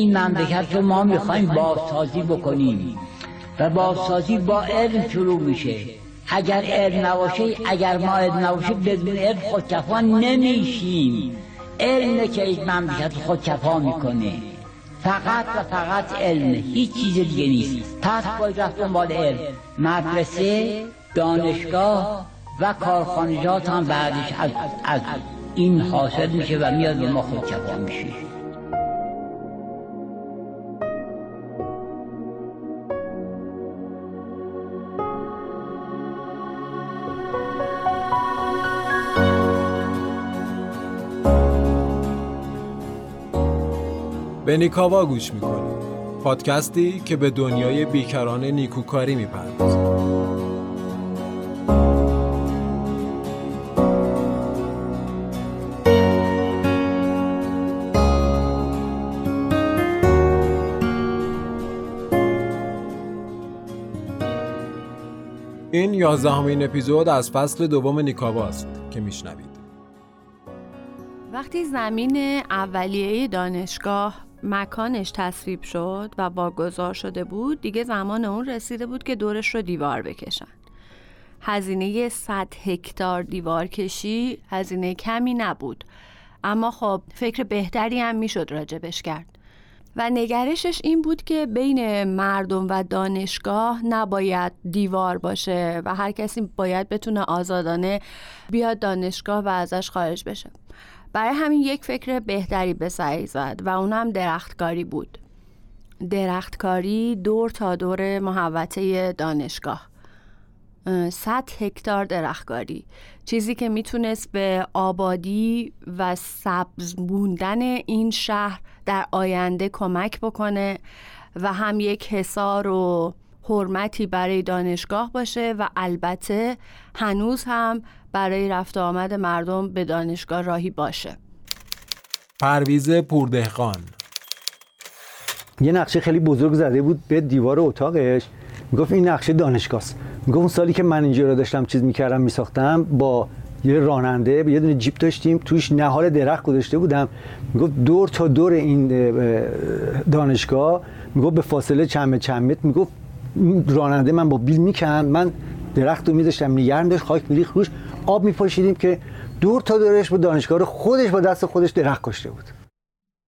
این مملکت رو ما می‌خوایم بازسازی بکنیم و بازسازی با علم شروع میشه. اگر علم نباشه اگر ما علم نباشه بدون علم خودکفا نمیشیم. علم که این مملکت خودکفا می‌کنه. فقط و فقط علم هیچ چیز دیگه نیست. پس باید رفت دنبال علم. مدرسه دانشگاه و کارخانجات هم بعدش از, از این حاصل میشه و میاد به ما خودکفا میشه. به نیکاوا گوش می‌کنی. پادکستی که به دنیای بیکران نیکوکاری می‌پردازه. این یازدهمین اپیزود از فصل دوم نیکاوا است که میشنوید. وقتی زمین اولیه دانشگاه مکانش تصویب شد و واگذار شده بود دیگه زمان اون رسیده بود که دورش رو دیوار بکشن. هزینه 100 هکتار دیوار کشی هزینه کمی نبود. اما خب فکر بهتری هم می‌شد راجبش کرد. و نگرشش این بود که بین مردم و دانشگاه نباید دیوار باشه و هر کسی باید بتونه آزادانه بیاد دانشگاه و ازش خارج بشه. برای همین یک فکر بهتری به سعی زد و اونم درختکاری بود. درختکاری دور تا دور محوطه دانشگاه. 100 هکتار درختکاری. چیزی که می‌تونست به آبادی و سبز بوندن این شهر در آینده کمک بکنه و هم یک حسار و حرمتی برای دانشگاه باشه و البته هنوز هم برای رفت آمد مردم به دانشگاه راهی باشه. پرویز پوردهقان. یه نقشه خیلی بزرگ زده بود به دیوار اتاقش. می‌گفت این نقشه دانشگاه است می‌گفت اون سالی که من اینجا رو داشتم چیز می‌کردم میساختم با یه راننده یه دونه جیپ داشتیم توش نهال درخت گذاشته بودم. می‌گفت دور تا دور این دانشگاه. می‌گفت به فاصله چند چند متر. می‌گفت راننده من با بیل میکن من درخت رو میذاشتم نگرم داشت خاک میریخ روش. آب میپاشیدیم که دور تا دورش به دانشگاه رو خودش با دست خودش درخت کشته بود.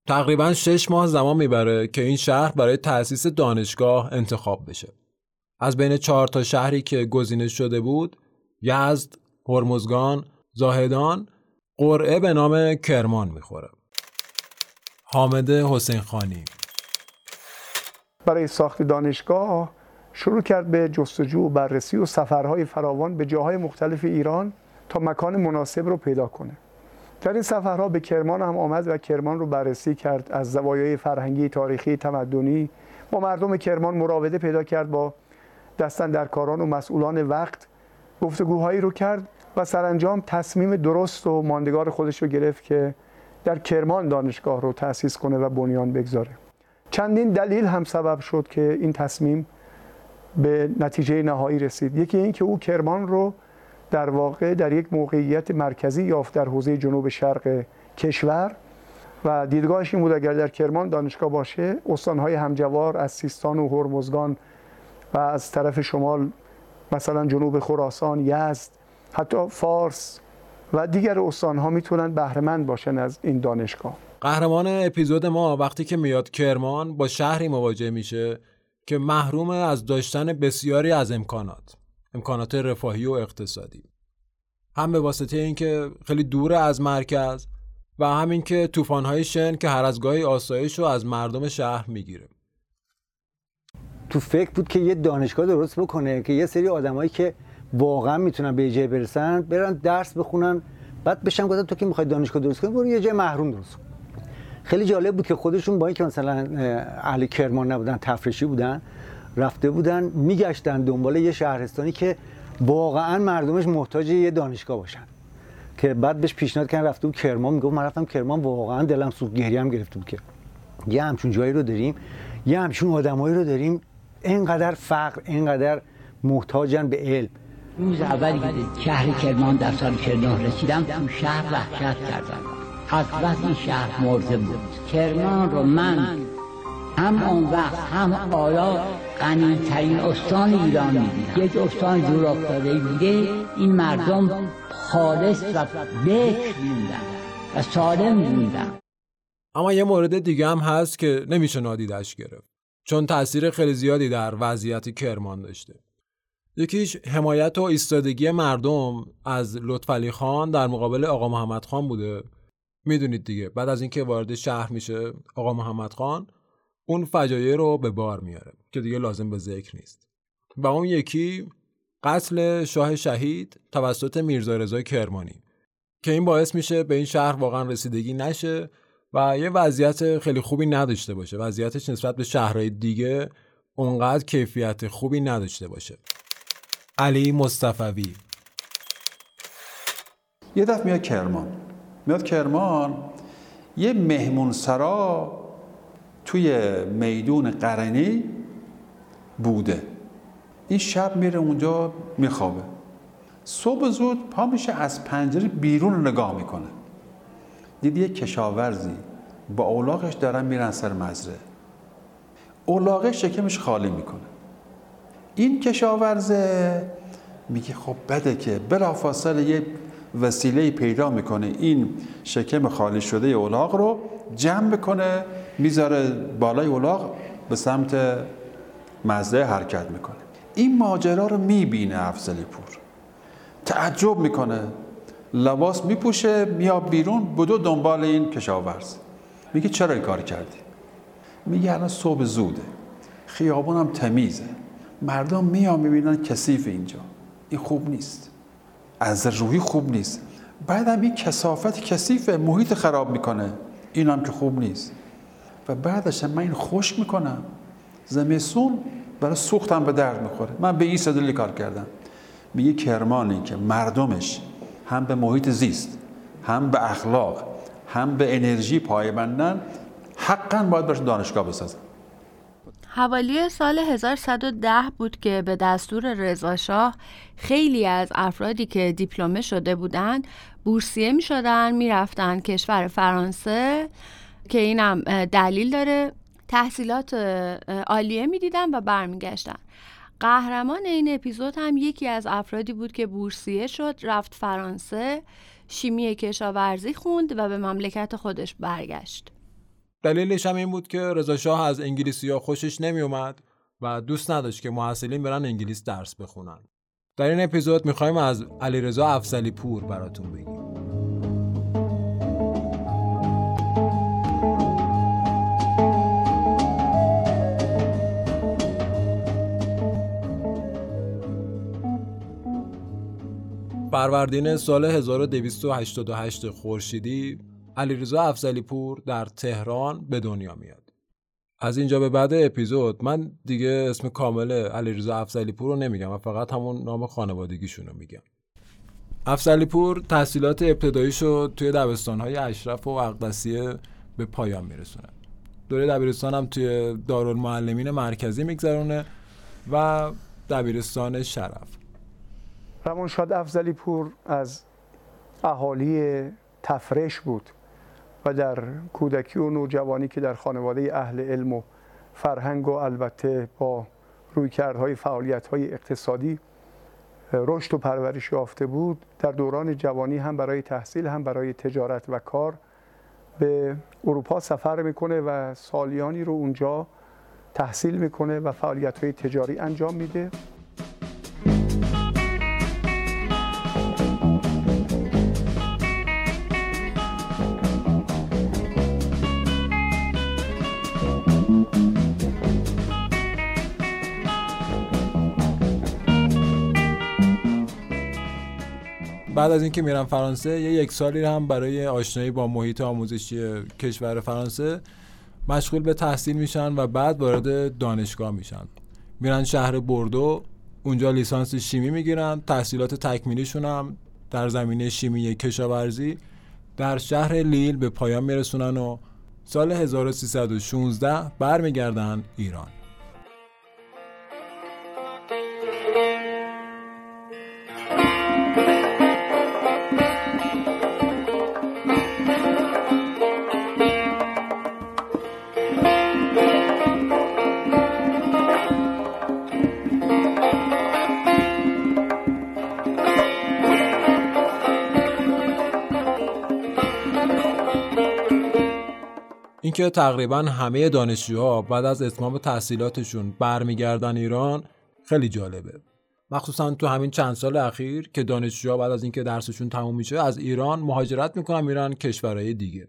تقریبا شش ماه زمان می‌بره که این شهر برای تأسیس دانشگاه انتخاب بشه. از بین چهار تا شهری که گزینه شده بود یزد، هرمزگان، زاهدان قرعه به نام کرمان می‌خوره. حامد حسین خانی. برای ساخت دانشگاه شروع کرد به جستجو و بررسی و سفرهای فراوان به جاهای مختلف ایران تا مکان مناسب رو پیدا کنه. در این سفرها به کرمان هم آمد و کرمان رو بررسی کرد. از زوایای فرهنگی تاریخی تمدنی با مردم کرمان مراوده پیدا کرد با دستن در کاران و مسئولان وقت. گفتگوهایی رو کرد و سرانجام تصمیم درست و ماندگار خودش رو گرفت که در کرمان دانشگاه رو تأسیس کنه و بنیان بگذاره. چندین دلیل هم سبب شد که این تصمیم به نتیجه نهایی رسید. یکی این که او کرمان رو در واقع در یک موقعیت مرکزی یافت در حوزه جنوب شرق کشور و دیدگاهش این بود اگر در کرمان دانشگاه باشه استانهای همجوار از سیستان و هرمزگان و از طرف شمال مثلا جنوب خراسان یزد حتی فارس و دیگر استانها می‌تونن بهرهمند باشن از این دانشگاه. قهرمان اپیزود ما وقتی که میاد کرمان با شهری مواجه میشه که محروم از داشتن بسیاری از امکانات. امکانات رفاهی و اقتصادی. هم به واسطه اینکه خیلی دور از مرکز و همین که طوفان‌های شن که هر از گاهی آسایش رو از مردم شهر می‌گیره. تو فکر بود که یه دانشگاه درست بکنه که یه سری آدمایی که واقعا می‌تونن به جای برسن برن درس بخونن بعد بشن گفتن تو که می‌خوای دانشگاه درست کنی برو یه جای محروم درست کن. خیلی جالب بود که خودشون با اینکه مثلا اهل کرمان نبودن تفرشی بودن رفته بودن میگشتن دنبال یه شهرستانی که واقعا مردمش محتاج یه دانشگاه باشن. که بعد بهش پیشنهاد کردن رفته بود کرمان می‌گفت من رفتم کرمان واقعا دلم سوخت گریه گرفته بود که. یه همچون جایی رو داریم یه همچون آدمایی رو داریم اینقدر فقر اینقدر محتاجن به علم. روز اولی که شهر کرمان در سال 49 رسیدم تو شهر وحشت کردم. از این شهر مرده بود. کرمان رو من هم آن وقت هم آیا غنیترین استان ایران می‌دید یک استان جور افتاده این مردم خالص و بکر موندن و سالم اما یه مورد دیگه هم هست که نمیشه نادیدش گرفت. چون تاثیر خیلی زیادی در وضعیت کرمان داشته. یکیش حمایت و ایستادگی مردم از لطفعلی خان در مقابل آقا محمد خان بوده. می‌دونید دیگه. بعد از اینکه وارد شهر میشه آقا محمد خان اون فجایع رو به بار میاره که دیگه لازم به ذکر نیست. و اون یکی قتل شاه شهید توسط میرزا رضا کرمانی که این باعث میشه به این شهر واقعا رسیدگی نشه و یه وضعیت خیلی خوبی نداشته باشه. وضعیتش نسبت به شهرهای دیگه اونقدر کیفیت خوبی نداشته باشه. علی مصطفوی. یه دفعه میاد کرمان. میاد کرمان یه مهمون سرا توی میدون قرنی بوده. این شب میره اونجا میخوابه. صبح زود پا میشه از پنجره بیرون رو نگاه می‌کنه. دید یه کشاورزی با اولاغش دارن میرن سر مزرعه. اولاغه شکمش خالی می‌کنه. این کشاورزه میگه خب بده که بلافاصله یه وسیله پیدا می‌کنه این شکم خالی شده اولاغ رو جمع بکنه می‌ذاره بالای اولاغ به سمت مزرعه حرکت می‌کنه. این ماجرا رو می‌بینه افزلی پور. تعجب می‌کنه. لباس میپوشه میاد بیرون بدو دنبال این کشاورز میگه چرا این کار کردی؟ میگه الان صبح زوده. خیابونم تمیزه. مردم میان می‌بینن کثیف اینجا. این خوب نیست. از روحی خوب نیست. بعدم این کسافت کثیف محیط خراب می‌کنه. این هم که خوب نیست. و بعدش من این خوش می‌کنم. زمستون برای سوختم به درد می‌خوره. من به این صدلی کار کردم. میگه کرمانی که مردمش هم به محیط زیست هم به اخلاق هم به انرژی پایبندن حقا باید برش دانشگاه بسازن. حوالی سال 1110 بود که به دستور رضاشاه خیلی از افرادی که دیپلمه شده بودند بورسیه می شدن می رفتن کشور فرانسه. که اینم دلیل داره. تحصیلات عالیه می دیدن و برمیگشتن. قهرمان این اپیزود هم یکی از افرادی بود که بورسیه شد رفت فرانسه شیمی کشاورزی خوند و به مملکت خودش برگشت. دلیلش هم این بود که رضا شاه از انگلیسی ها خوشش نمی اومد و دوست نداشت که محصلین برن انگلیس درس بخونن. در این اپیزود می‌خوایم از علیرضا افزلی پور براتون بگیم. فروردین سال 1288 خورشیدی علیرضا افزلی پور در تهران به دنیا میاد. از اینجا به بعد اپیزود من دیگه اسم کامل علیرضا افزلی پور رو نمیگم و فقط همون نام خانوادگیشون رو میگم. افزلی پور تحصیلات ابتداییشو توی دبستانهای اشرف و اقدسیه به پایان میرسونه. دوره دبیرستان هم توی دارالمعلمین مرکزی میگذرونه و دبیرستان شرف. روانشاد افزلی پور از اهالی تفرش بود و در کودکی و نوجوانی که در خانواده اهل علم و فرهنگ و البته با رویکردهای فعالیت‌های اقتصادی رشد و پرورش یافته بود. در دوران جوانی هم برای تحصیل هم برای تجارت و کار به اروپا سفر می‌کنه و سالیانی رو اونجا تحصیل می‌کنه و فعالیت های تجاری انجام میده. بعد از اینکه میرم فرانسه یه یک سالی هم برای آشنایی با محیط آموزشی کشور فرانسه مشغول به تحصیل میشن و بعد وارد دانشگاه میشن. میرن شهر بردو اونجا لیسانس شیمی می‌گیرن تحصیلات تکمیلیشون هم در زمینه شیمی کشاورزی در شهر لیل به پایان میرسونن و سال 1316 برمیگردن ایران. اینکه تقریبا همه دانشجوها بعد از اتمام تحصیلاتشون برمیگردن ایران خیلی جالبه. مخصوصا تو همین چند سال اخیر که دانشجوها بعد از اینکه درسشون تموم میشه از ایران مهاجرت می‌کنن میرن کشورهای دیگه.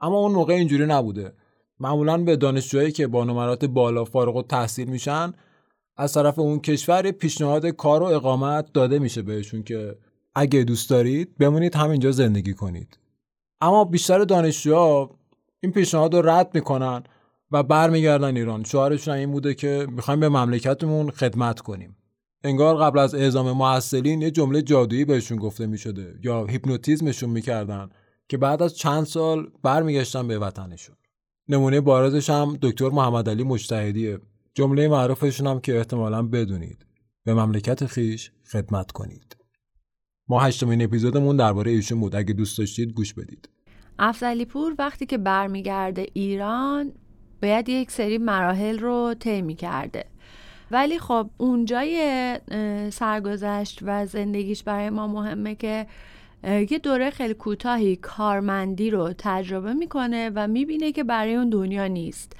اما اون موقع اینجوری نبوده. معمولا به دانشجوهایی که با نمرات بالا فارغ و تحصیل میشن از طرف اون کشور پیشنهاد کار و اقامت داده میشه بهشون که اگه دوست دارید بمونید همینجا زندگی کنید. اما بیشتر دانشجوها این پیشنهاد رو رد می‌کنن و برمیگردن ایران. شعارشون این بوده که می‌خوایم به مملکتمون خدمت کنیم. انگار قبل از اعزام محصلین یه جمله جادویی بهشون گفته می‌شده یا هیپنوتیزمشون می‌کردن که بعد از چند سال برمیگشتن به وطنشون. نمونه بارزش هم دکتر محمد علی مجتهدیه. جمله معروفشون هم که احتمالا بدونید. به مملکت خیش خدمت کنید. ما هشتمین اپیزودمون درباره ایشون بود. اگه دوست داشتید گوش بدید. افزلی پور وقتی که برمیگرده ایران باید یک سری مراحل رو طی کرده ولی خب اونجای سرگذشت و زندگیش برای ما مهمه که یه دوره خیلی کوتاهی کارمندی رو تجربه می‌کنه و می‌بینه که برای اون دنیا نیست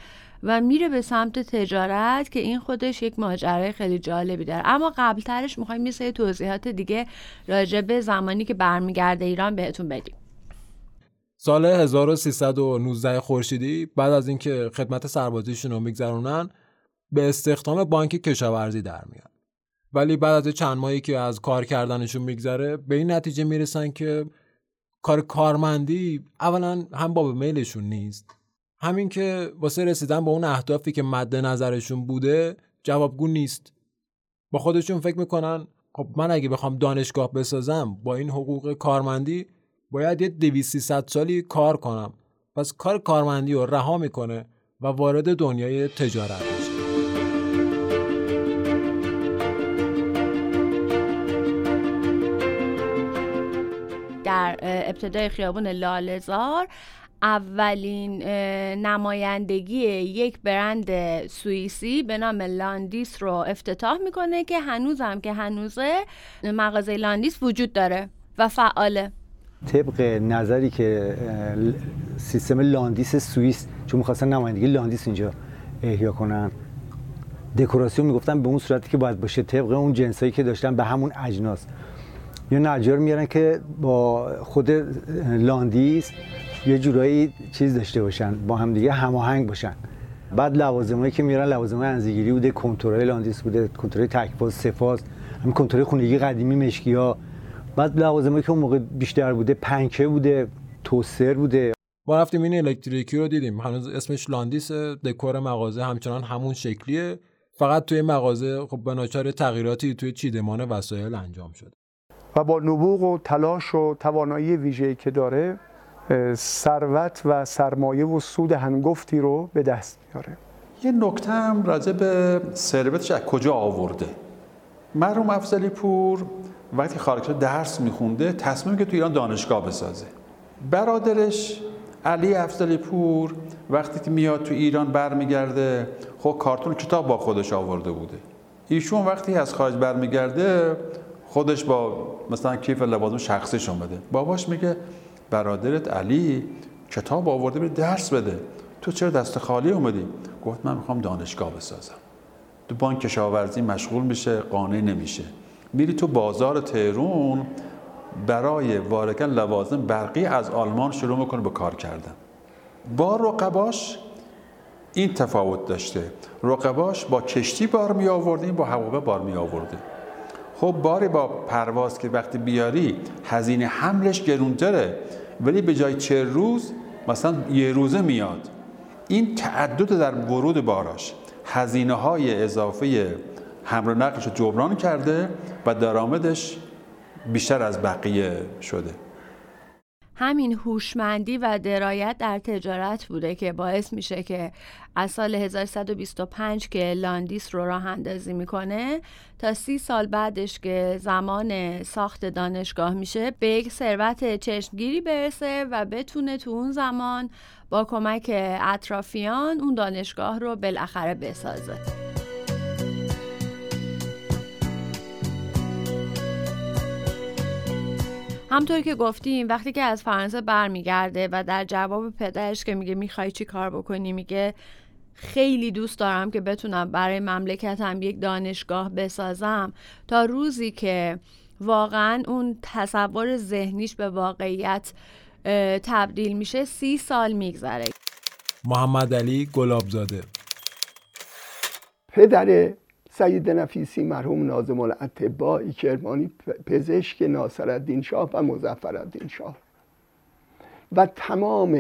و میره به سمت تجارت که این خودش یک ماجرای خیلی جالبی داره. اما قبلترش می‌خوایم یه سری توضیحات دیگه راجع به زمانی که برمیگرده ایران بهتون بدیم. سال 1319 خورشیدی بعد از اینکه خدمت سربازیشون رو میگذرونن به استخدام بانک کشاورزی در میان ولی بعد از چند ماهی که از کار کردنشون میگذره به این نتیجه می‌رسن که کار کارمندی اولا هم باب میلشون نیست. همین که واسه رسیدن به اون اهدافی که مد نظرشون بوده جوابگو نیست. با خودشون فکر می‌کنن خب من اگه بخوام دانشگاه بسازم با این حقوق کارمندی باید یه 200 سالی کار کنم. پس کار کارمندی رو رها می‌کنه و وارد دنیای تجارت میشه. در ابتدای خیابون لالزار اولین نمایندگی یک برند سوئیسی به نام لاندیس رو افتتاح می‌کنه که هنوزم که هنوزه مغازه لاندیس وجود داره و فعاله. طبق نظری که سیستم لاندیس سوئیس چون می‌خواستن نمایندگی لاندیس اینجا احیا کنن دکوراسیون می‌گفتن به اون صورتی که باید باشه طبق اون جنسایی که داشتن به همون اجناس. یا نجار میارن که با خود لاندیس یه جورایی چیز داشته باشن با هم دیگه هماهنگ باشن. بعد لوازمایی که میارن لوازم اندازه‌گیری بوده کنتور لاندیس بوده کنتور تکفاز سه‌فاز همین کنتور خونگی قدیمی مشکی ها بعد لوازمایی که اون موقع بیشتر بوده پنکه بوده توستر بوده. ما رفتیم این الکتریکی رو دیدیم. هنوز اسمش لاندیس دکور مغازه همچنان همون شکلیه. فقط توی مغازه خب به ناچار تغییراتی توی چیدمان وسایل انجام شده و با نبوغ و تلاش و توانایی ویژه‌ای که داره ثروت و سرمایه و سود هنگفتی رو به دست میاره. یه نکته هم راجع به ثروتش از کجا آورده؟ مرحوم افضلی پور وقتی خارج شد درس میخونده تصمیم که تو ایران دانشگاه بسازه. برادرش علی افضلی پور وقتی که میاد تو ایران برمیگرده خب کارتون کتاب با خودش آورده بوده. ایشون وقتی از خارج برمیگرده خودش با مثلا کیف لوازم شخصیش اومده. باباش میگه برادرت علی کتاب آورده به درس بده. تو چرا دست خالی اومدی؟ گفت من می‌خوام دانشگاه بسازم. تو بانک کشاورزی مشغول میشه قانع نمیشه. میری تو بازار تهرون برای وارکن لوازم برقی از آلمان شروع می‌کنه به کار کردن. با رقباش این تفاوت داشته. رقباش با کشتی بار می آورده با هواپیما بار می آورده خب باری با پرواز که وقتی بیاری هزینه حملش گرونتره ولی به جای چه روز مثلا یه روزه میاد. این تعدد در ورود باراش هزینه های اضافه حمل و نقلش رو جبران کرده و درآمدش بیشتر از بقیه شده. همین هوشمندی و درایت در تجارت بوده که باعث میشه که از سال 1125 که لاندیس رو راه اندازی می‌کنه تا سی سال بعدش که زمان ساخت دانشگاه میشه به یک ثروت چشمگیری برسه و بتونه تو اون زمان با کمک اطرافیان اون دانشگاه رو بالاخره بسازه. همطور که گفتیم وقتی که از فرانسه برمیگرده و در جواب پدرش که میگه می‌خوای چی کار بکنی میگه خیلی دوست دارم که بتونم برای مملکتم یک دانشگاه بسازم. تا روزی که واقعا اون تصور ذهنیش به واقعیت تبدیل میشه سی سال میگذره. محمد علی گلابزاده. پدر سید نفیسی مرحوم نازم الاطباء کرمانی پزشک ناصرالدین شاه و مظفرالدین شاه. و تمام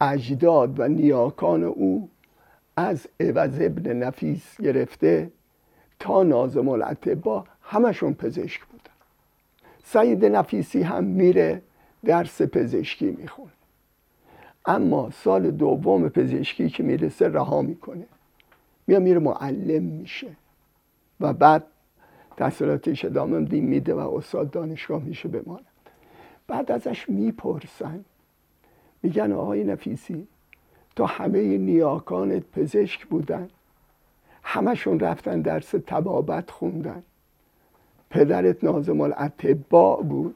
اجداد و نیاکان او از عوض ابن نفیس گرفته تا نازم الاطباء همشون پزشک بودن. سید نفیسی هم میره درس پزشکی می‌خونه. اما سال دوم پزشکی که می‌رسه رها می‌کنه. میاد میره معلم میشه. و بعد تحصیلاتش ادامه میده و استاد دانشگاه میشه بمانه بعد ازش می‌پرسن. میگن آقای نفیسی تو همه نیاکانت پزشک بودن. همشون رفتن درس تبابت خوندن. پدرت نازم الاطباء بود.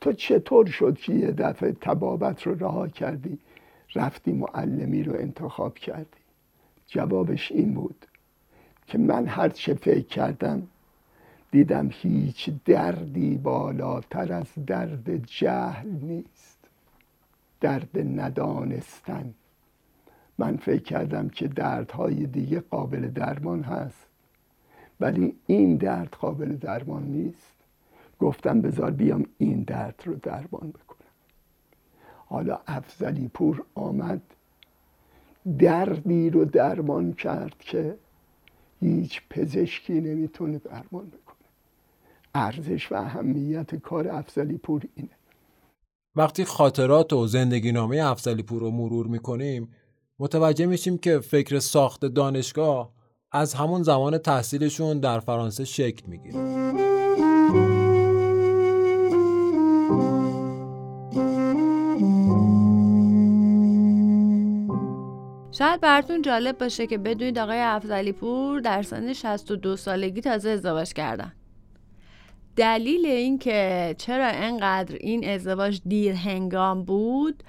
تو چطور شد که یه دفعه تبابت رو رها کردی؟ رفتی معلمی رو انتخاب کردی. جوابش این بود که من هر چه فکر کردم دیدم هیچ دردی بالاتر از درد جهل نیست. درد ندانستن. من فکر کردم که دردهای دیگه قابل درمان هست. ولی این درد قابل درمان نیست. گفتم بذار بیام این درد رو درمان بکنم. حالا افزلی پور آمد. دردی رو درمان کرد که هیچ پزشکی نمی‌تونه درمان بکنه. ارزش و اهمیت کار افزلی پور اینه. وقتی خاطرات و زندگی نامه افزلی پور رو مرور می‌کنیم متوجه میشیم که فکر ساخت دانشگاه از همون زمان تحصیلشون در فرانسه شکل می‌گیره. شاید براتون جالب باشه که بدونید آقای افزلی پور در سن 62 سالگی تازه ازدواج کردن. دلیل این که چرا انقدر این ازدواج دیر هنگام بود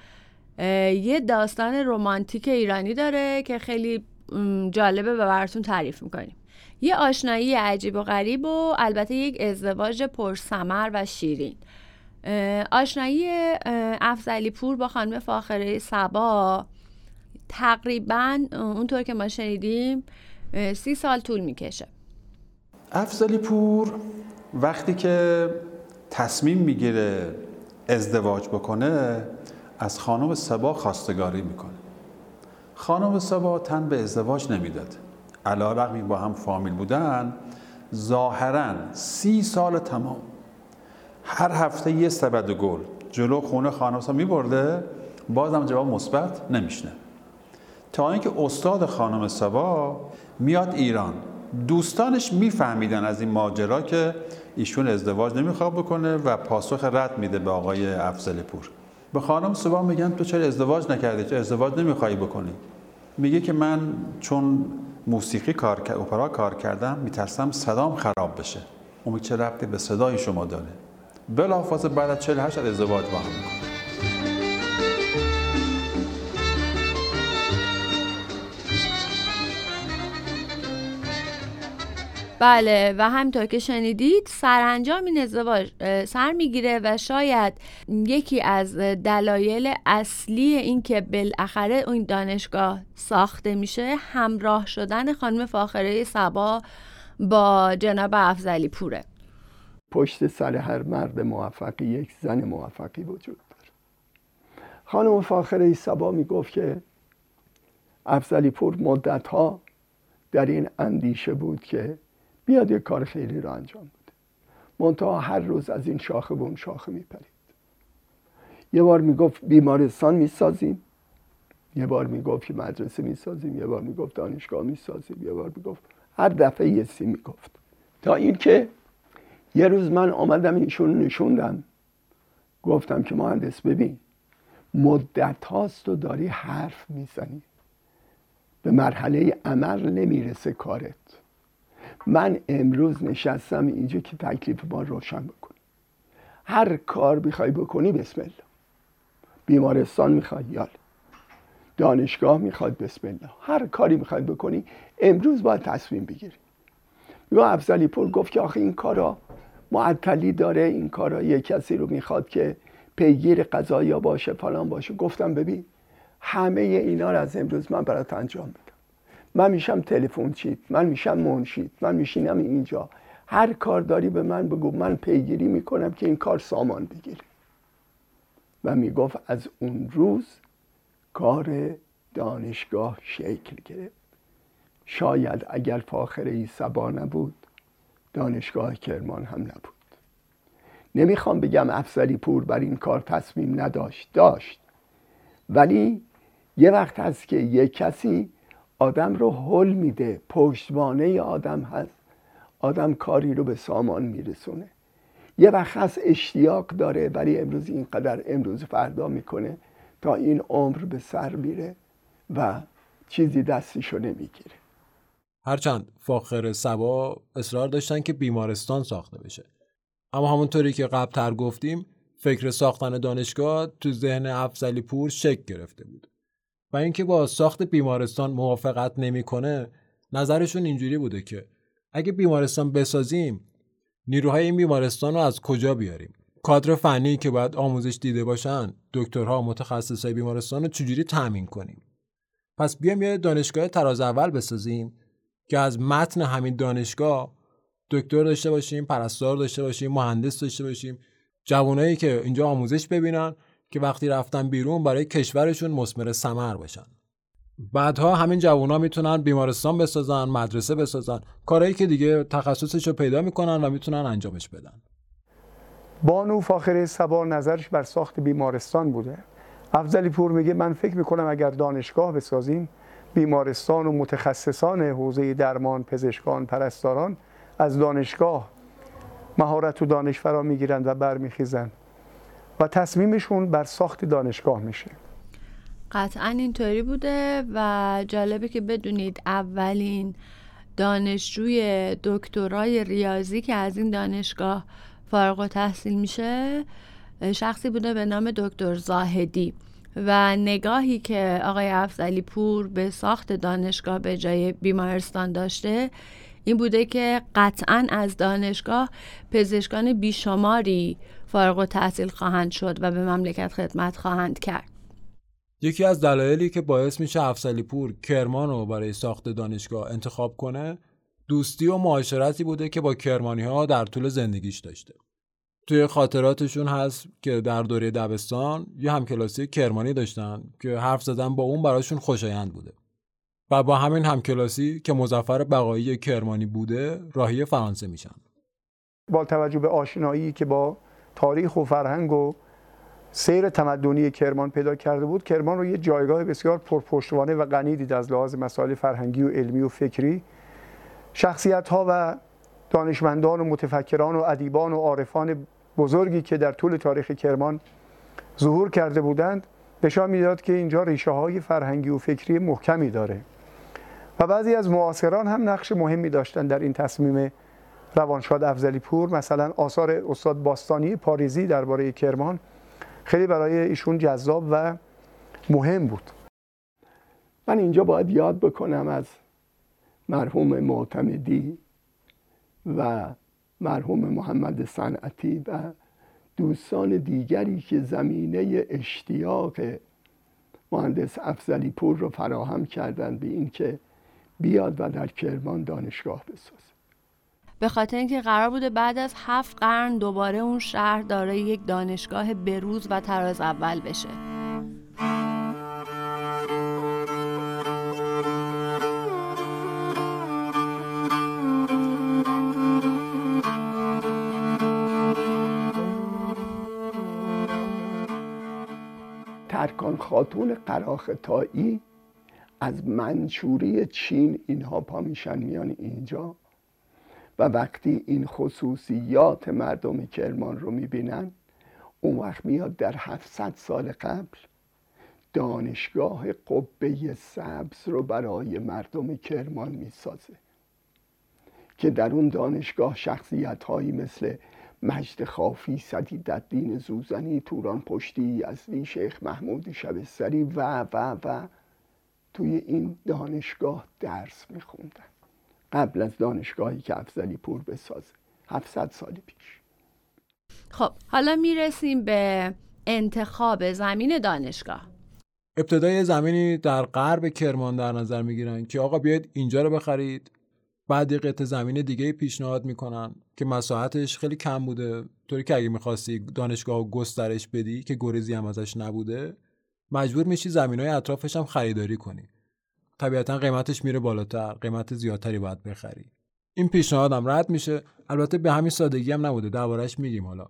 یه داستان رمانتیک ایرانی داره که خیلی جالبه و براتون تعریف می‌کنیم. یه آشنایی عجیب و غریب و البته یک ازدواج پرسمر و شیرین. آشنایی افزلی پور با خانم فاخره سبا تقریبا اونطور که ما شنیدیم سی سال طول می‌کشه. افزلی پور وقتی که تصمیم می‌گیره ازدواج بکنه از خانم سبا خواستگاری می‌کنه. خانم سبا تن به ازدواج نمی‌داد. علا رقمی با هم فامیل بودن ظاهرا سی سال تمام. هر هفته یه سبد گل جلو خونه خانم سبا میبرده بازم جواب مثبت نمیشنه. تا اینکه استاد خانم سبا میاد ایران. دوستانش میفهمیدن از این ماجرا که ایشون ازدواج نمی‌خواد بکنه و پاسخ رد میده به آقای افضل پور. به خانم سبا میگن تو چرا ازدواج نکردی؟ چرا ازدواج نمی‌خوای بکنی؟ میگه که من چون موسیقی کار اپرا کار کردم میترسم صدام خراب بشه. اون چه ربطی به صدای شما داره؟ بلافاصله بعد از 48 ازدواج با هم می‌کنه. بله و همینطور که شنیدید سرانجام این ازدواج سر می‌گیره و شاید یکی از دلایل اصلی این که بالاخره این دانشگاه ساخته میشه همراه شدن خانم فاخره سبا با جناب افزلی پوره. پشت سر هر مرد موفقی یک زن موفقی وجود داره. خانم فاخره سبا می‌گفت که افزلی پور مدت ها در این اندیشه بود که بیاد یه کار خیلی رو انجام بده. منتها هر روز از این شاخه به اون شاخه میپرید. یه بار می‌گفت بیمارستان می‌سازیم. یه بار می‌گفت که مدرسه می‌سازیم. یه بار می‌گفت دانشگاه می‌سازیم. یه بار می‌گفت. هر دفعه یه سی می‌گفت. تا اینکه یه روز من آمدم ایشون نشوندم. گفتم که مهندس ببین مدت هاست و داری حرف می‌زنی. به مرحله عمل نمی‌رسه کارت. من امروز نشستم اینجا که تکلیف ما روشن بکنم هر کار می‌خوای بکنی بسم الله. بیمارستان می‌خوای یال. دانشگاه می‌خواد بسم الله. هر کاری می‌خوای بکنی امروز باید تصمیم بگیری. یا افضلی پور گفت که آخه این کارا معطلی داره این کارا یه کسی رو می‌خواد که پیگیر قضایا باشه فلان باشه. گفتم ببین همه اینا رو از امروز من برات انجام بدم. من میشم تلفن چیت من میشم منشید من میشینم اینجا. هر کار داری به من بگو من پیگیری می‌کنم که این کار سامان بگیره. و می‌گفت از اون روز کار دانشگاه شکل گرفت. شاید اگر فاخره ای سبا نبود دانشگاه کرمان هم نبود. نمی‌خوام بگم افسری پور بر این کار تصمیم نداشت داشت. ولی یه وقت هست که یه کسی آدم رو حل میده پشتوانه آدم هست. آدم کاری رو به سامان میرسونه. یه وقت هست اشتیاق داره ولی امروز اینقدر امروز فردا می‌کنه تا این عمر به سر میره و چیزی دستشو نمی‌گیره. هرچند فاخر سبا اصرار داشتن که بیمارستان ساخته بشه. اما همونطوری که قبل تر گفتیم فکر ساختن دانشگاه تو ذهن افزلی پور شک گرفته بود. و اینکه با ساخت بیمارستان موافقت نمی‌کنه نظرشون اینجوری بوده که اگه بیمارستان بسازیم نیروهای این بیمارستان رو از کجا بیاریم؟ کادر فنی که باید آموزش دیده باشن دکترها متخصصای بیمارستان رو چجوری تامین کنیم؟ پس بیایم یه دانشگاه تراز اول بسازیم که از متن همین دانشگاه دکتر داشته باشیم پرستار داشته باشیم مهندس داشته باشیم جوانایی که اینجا آموزش ببینن که وقتی رفتن بیرون برای کشورشون مسمر ثمر بشن. بعدها همین جوونا می‌تونن بیمارستان بسازن مدرسه بسازن. کارهایی که دیگه تخصصش رو پیدا می‌کنن و می‌تونن انجامش بدن. بانو فاخره سبا نظرش بر ساخت بیمارستان بوده. افضلی پور میگه من فکر می‌کنم اگر دانشگاه بسازیم بیمارستان و متخصصان حوزه درمان پزشکان پرستاران از دانشگاه مهارت و دانش فرا می‌گیرند و برمیخیزند و تصمیمشون بر ساخت دانشگاه میشه. قطعا اینطوری بوده و جالبه که بدونید اولین دانشجوی دکترای ریاضی که از این دانشگاه فارغ و تحصیل میشه شخصی بوده به نام دکتر زاهدی. و نگاهی که آقای افزلی پور به ساخت دانشگاه به جای بیمارستان داشته این بوده که قطعا از دانشگاه پزشکان بیشماری فارغ و تحصیل خواهند شد و به مملکت خدمت خواهند کرد. یکی از دلایلی که باعث میشه افسلی پور کرمان رو برای ساخت دانشگاه انتخاب کنه دوستی و معاشرتی بوده که با کرمانی ها در طول زندگیش داشته. توی خاطراتشون هست که در دوره دبستان یه همکلاسی کرمانی داشتن که حرف زدن با اون براشون خوشایند بوده. و با همین همکلاسی که مزفر بقایی کرمانی بوده راهی فرانسه میشن. با توجه به آشنایی که با تاریخ و فرهنگ و سیر تمدنی کرمان پیدا کرده بود. کرمان رو یه جایگاه بسیار پرپشتوانه و غنی دید از لحاظ مسائل فرهنگی و علمی و فکری. شخصیت ها و دانشمندان و متفکران و ادیبان و عارفان بزرگی که در طول تاریخ کرمان ظهور کرده بودند نشان می‌داد که اینجا ریشه های فرهنگی و فکری محکمی داره. و بعضی از معاصران هم نقش مهمی داشتن در این تصمیم روانشاد افزلی پور مثلا آثار استاد باستانی پاریزی درباره کرمان خیلی برای ایشون جذاب و مهم بود. من اینجا باید یاد بکنم از مرحوم معتمدی و مرحوم محمد صنعتی و دوستان دیگری که زمینه اشتیاق مهندس افزلی پور رو فراهم کردن به اینکه بیاد و در کرمان دانشگاه بسازه. به خاطر اینکه قرار بوده بعد از هفت قرن دوباره اون شهر دارای یک دانشگاه بروز و تراز اول بشه. ترکان خاتون قراختایی از منچوری چین اینها پا میشن میان اینجا. و وقتی این خصوصیات مردم کرمان رو می‌بینن اون وقت میاد در 700 سال قبل دانشگاه قبه سبز رو برای مردم کرمان می‌سازه که در اون دانشگاه شخصیت هایی مثل مجد خافی در دین زوزنی توران پشتی یزدی شیخ محمود شبستری و و و توی این دانشگاه درس میخوندن. قبل از دانشگاهی که افزلی پور بسازه. 700 سال پیش. خب حالا می‌رسیم به انتخاب زمین دانشگاه. ابتدای زمینی در غرب کرمان در نظر می‌گیرن که آقا بیاید اینجا رو بخرید. بعد یه قطع زمین دیگه پیشنهاد می‌کنن که مساحتش خیلی کم بوده. طوری که اگه می‌خواستی دانشگاه گسترش بدی که گریزی هم ازش نبوده مجبور میشی زمین های اطرافش هم خریداری کنی. طبیعتا قیمتش میره بالاتر قیمت زیادتری باید بخری. این پیشنهاد هم رد میشه. البته به همین سادگی هم نبوده. دربارش میگیم حالا.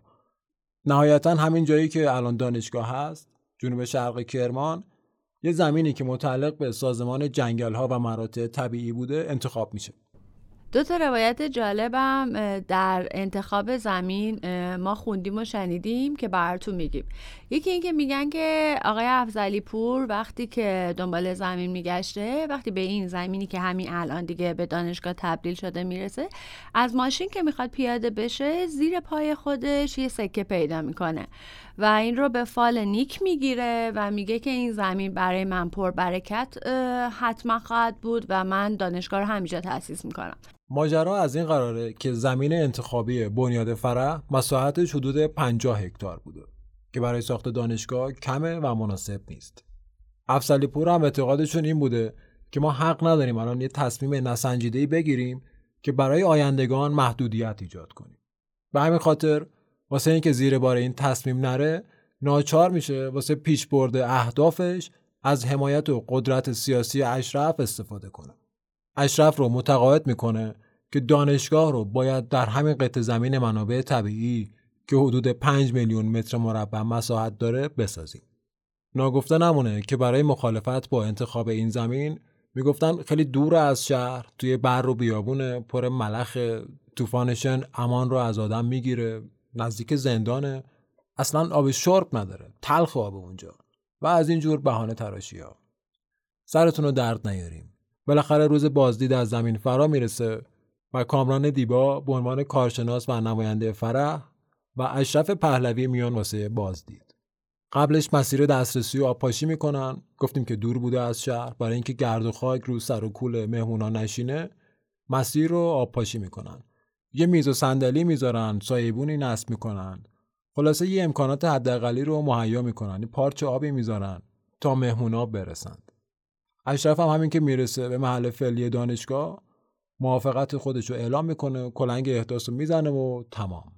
نهایتا همین جایی که الان دانشگاه هست جنوب شرق کرمان یه زمینی که متعلق به سازمان جنگل ها و مراتع طبیعی بوده انتخاب میشه. دو تا روایت جالبم در انتخاب زمین ما خوندیم و شنیدیم که براتون میگیم. یکی اینکه میگن که آقای افزلی پور وقتی که دنبال زمین میگشته وقتی به این زمینی که همین الان دیگه به دانشگاه تبدیل شده می‌رسه از ماشین که می‌خواد پیاده بشه زیر پای خودش یه سکه پیدا می‌کنه. و این رو به فال نیک می‌گیره و میگه که این زمین برای من پر برکت حتما خواهد بود و من دانشگاه رو همینجا تأسیس می‌کنم ماجرا از این قراره که زمین انتخابی بنیاد فرح مساحتش حدود 50 هکتار بوده که برای ساخت دانشگاه کمه و مناسب نیست. افسلی پور هم اعتقادشون این بوده که ما حق نداریم الان یه تصمیم نسنجیده بگیریم که برای آیندگان محدودیت ایجاد کنیم. به همین خاطر واسه اینکه زیر بار این تصمیم نره ناچار میشه واسه پیش برده اهدافش از حمایت و قدرت سیاسی اشرف استفاده کنه. اشرف رو متقاعد می‌کنه که دانشگاه رو باید در همین قطع زمین منابع طبیعی که حدود 5 میلیون متر مربع مساحت داره بسازیم. ناگفته نمونه که برای مخالفت با انتخاب این زمین می‌گفتن خیلی دور از شهر توی بر و بیابون پر ملخ طوفانشن امان رو از آدم می‌گیره نزدیک زندانه. اصلا آب شرب نداره. تلخ آب اونجا. و از این جور بهانه تراشی ها. سرتون رو درد نیاریم. بالاخره روز بازدید از زمین فرا می‌رسه و کامران دیبا به عنوان کارشناس و نماینده فرح و اشرف پهلوی میان واسه بازدید. قبلش مسیر دسترسی و آبپاشی می‌کنن. گفتیم که دور بوده از شهر. برای اینکه گرد و خاک رو سر و کول مهمونا نشینه مسیر رو آبپاشی می‌کنن. یه میز و صندلی می‌ذارن سایبونی نصب می‌کنن. خلاصه یه امکانات حداقلی رو مهیا می‌کنن پارچه آبی می‌ذارن تا مهمونا برسند. اشرف هم همین که می‌رسه به محل فعلی دانشگاه موافقت خودش رو اعلام می‌کنه کلنگ احداث رو می‌زنه و تمام.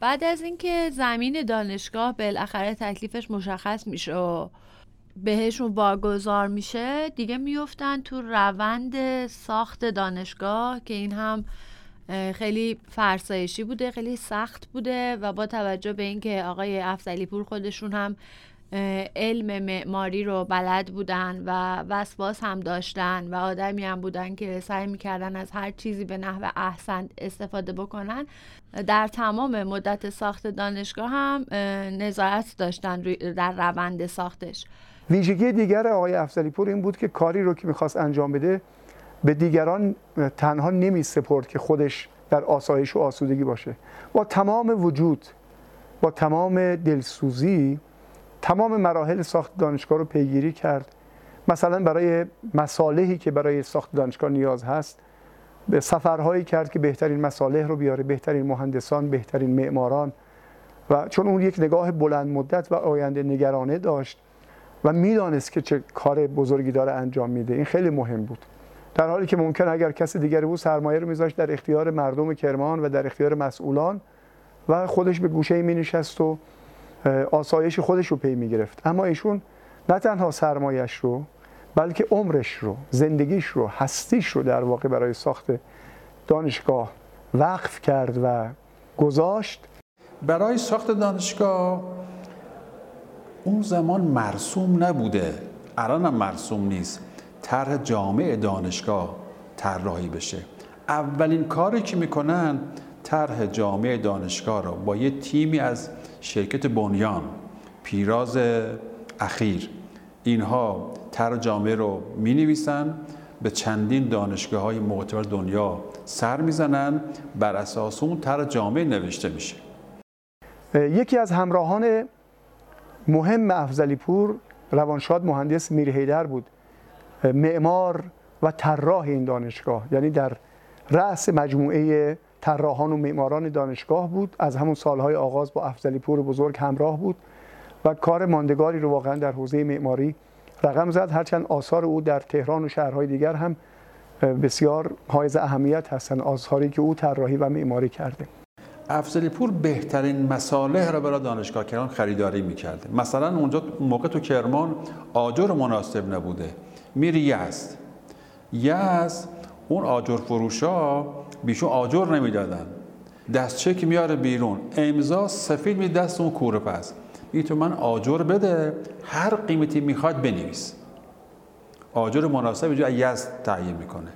بعد از اینکه زمین دانشگاه بالاخره تکلیفش مشخص میشه و بهشون واگذار میشه دیگه میفتن تو روند ساخت دانشگاه که این هم خیلی فرسایشی بوده خیلی سخت بوده و با توجه به اینکه آقای افزلی پور خودشون هم علم معماری رو بلد بودن و وسواس هم داشتن و آدمی هم بودن که سعی می‌کردن از هر چیزی به نحو احسن استفاده بکنن در تمام مدت ساخت دانشگاه هم نظارت داشتن در روند ساختش. ویژگی دیگر آقای افزلی پور این بود که کاری رو که می‌خواست انجام بده به دیگران تنها نمی سپرد که خودش در آسایش و آسودگی باشه. با تمام وجود با تمام دلسوزی تمام مراحل ساخت دانشگاه رو پیگیری کرد. مثلا برای مصالحی که برای ساخت دانشگاه نیاز هست به سفرهایی کرد که بهترین مصالح رو بیاره بهترین مهندسان بهترین معماران. و چون اون یک نگاه بلند مدت و آینده نگرانه داشت و می‌دانست که چه کار بزرگی داره انجام میده. این خیلی مهم بود. در حالی که ممکن اگر کسی دیگری بود سرمایه رو میذاشت در اختیار مردم کرمان و در اختیار مسئولان و خودش به گوشه می نشست و آسایش خودش رو پی می گرفت اما ایشون نه تنها سرمایش رو بلکه عمرش رو زندگیش رو هستیش رو در واقع برای ساخت دانشگاه وقف کرد و گذاشت. برای ساخت دانشگاه اون زمان مرسوم نبوده. الان هم مرسوم نیست. طرح جامع دانشگاه طراحی بشه. اولین کاری که می‌کنن طرح جامع دانشگاه رو با یه تیمی از شرکت بنیان پیراز اخیر اینها طرح جامعه رو می نویسن به چندین دانشگاه های معتبر دنیا سر می‌زنن بر اساس اون طرح جامعه نوشته میشه. یکی از همراهان مهم افزلی پور روانشاد مهندس میر هیدر بود. معمار و طراح این دانشگاه. یعنی در رأس مجموعه طراحان و معماران دانشگاه بود. از همون سالهای آغاز با افزلی پور بزرگ همراه بود و کار ماندگاری رو واقعا در حوزه معماری رقم زد. هرچند آثار او در تهران و شهرهای دیگر هم بسیار حائز اهمیت هستند آثاری که او طراحی و معماری کرده. افزلی پور بهترین مصالح را برای دانشگاه کرمان خریداری می‌کرده. مثلا اونجا موقع تو کرمان آجر مناسب نبوده. میری یزد یزد اون آجر فروشا بیشون آجر نمی‌دادن. دستچه که میاره بیرون. امضا سفید می دست اون کوره پس. این تو من آجر بده هر قیمتی می‌خواد بنویس. آجر مناسب اینجا یزد تعیین می‌کنه.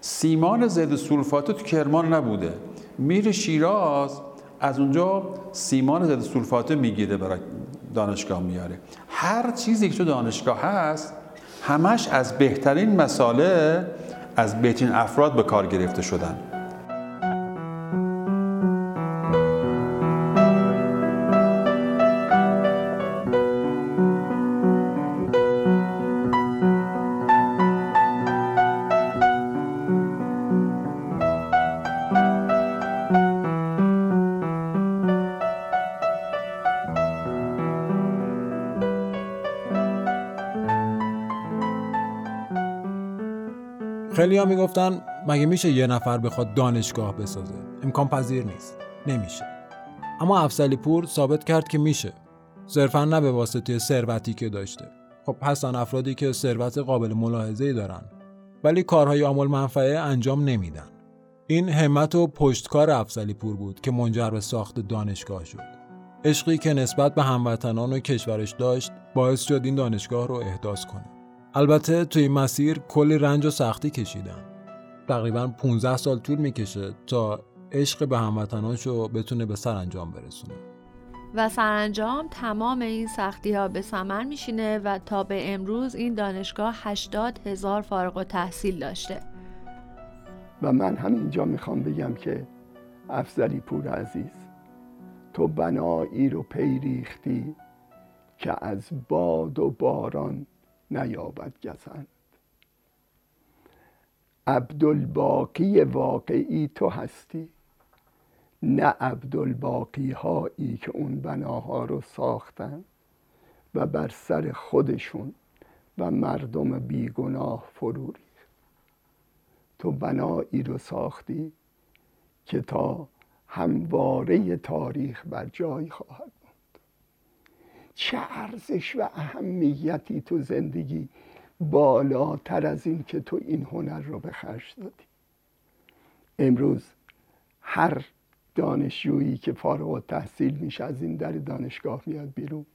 سیمان ضد سولفات تو کرمان نبوده. میره شیراز از اونجا سیمان ضد سولفات می‌گیره برای دانشگاه میاره. هر چیزی که تو دانشگاه هست همش از بهترین مساله از بهترین افراد به کار گرفته شدن. می‌گفتن مگه میشه یه نفر بخواد دانشگاه بسازه؟ امکان پذیر نیست. نمیشه. اما افسلی پور ثابت کرد که میشه. صرفا نه به واسطه ثروتی که داشته. خب هستن افرادی که ثروت قابل ملاحظه‌ای دارن ولی کارهای عامل منفعه انجام نمیدن. این همت و پشتکار افسلی پور بود که منجر به ساخت دانشگاه شد. عشقی که نسبت به هموطنان و کشورش داشت باعث شد این دانشگاه رو احداث کنه. البته توی این مسیر کلی رنج و سختی کشیدن. تقریبا 15 سال طول می‌کشه تا عشق به هموطناش رو بتونه به سرانجام برسونه. و سرانجام تمام این سختی ها به ثمر میشینه و تا به امروز این دانشگاه 80 هزار فارغ و تحصیل داشته. و من همینجا می‌خوام بگم که افزلی پور عزیز تو بنایی رو پیریختی که از باد و باران نیابد گزند عبدالباقی واقعی تو هستی؟ نه عبدالباقی هایی که اون بناها رو ساختن و بر سر خودشون و مردم بیگناه فرو ریخت. تو بنایی رو ساختی که تا همواره تاریخ بر جای خواهد چه ارزش و اهمیتی تو زندگی بالاتر از این که تو این هنر رو به خرج دادی؟ امروز هر دانشجویی که فارغ و تحصیل میشه از این در دانشگاه میاد بیرون.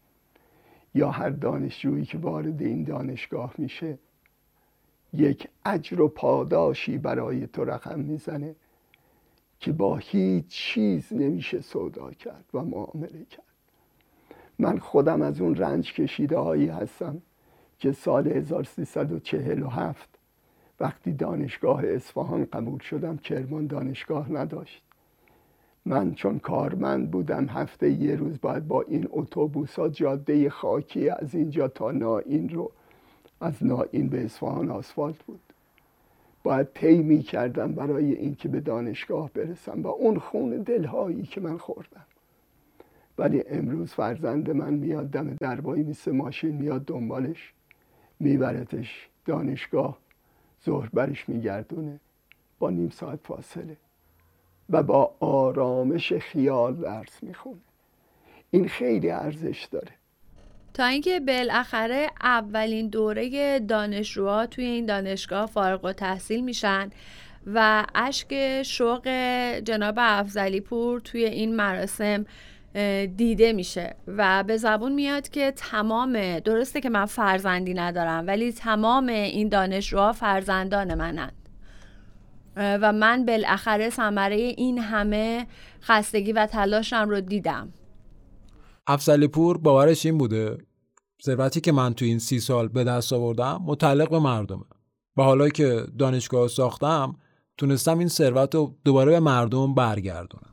یا هر دانشجویی که وارد این دانشگاه میشه یک اجر و پاداشی برای تو رقم می‌زنه که با هیچ چیز نمیشه سودا کرد و معامله کرد. من خودم از اون رنج کشیده هایی هستم که سال 1347 وقتی دانشگاه اصفهان قبول شدم کرمان دانشگاه نداشت. من چون کارمند بودم هفته یه روز باید با این اتوبوس ها جاده خاکی از اینجا تا نائین رو از نائین به اصفهان آسفالت بود. باید طی کردم برای اینکه به دانشگاه برسم و اون خون دلهایی که من خوردم. ولی امروز فرزند من میاد دم دربایی میسه ماشین میاد دنبالش میبرتش دانشگاه ظهر برش میگردونه با نیم ساعت فاصله و با آرامش خیال درس می‌خونه. این خیلی ارزش داره. تا اینکه بالاخره اولین دوره دانشجوها توی این دانشگاه فارغ و تحصیل میشن و اشک شوق جناب افزلی پور توی این مراسم دیده میشه و به زبون میاد که تمام درسته که من فرزندی ندارم ولی تمام این دانشجوها فرزندان منند و من بالاخره ثمره این همه خستگی و تلاشم رو دیدم. افزلی پور باورش این بوده ثروتی که من تو این سی سال به دست آوردم متعلق به مردمه. و حالا که دانشگاه ساختم تونستم این ثروت رو دوباره به مردم برگردونم.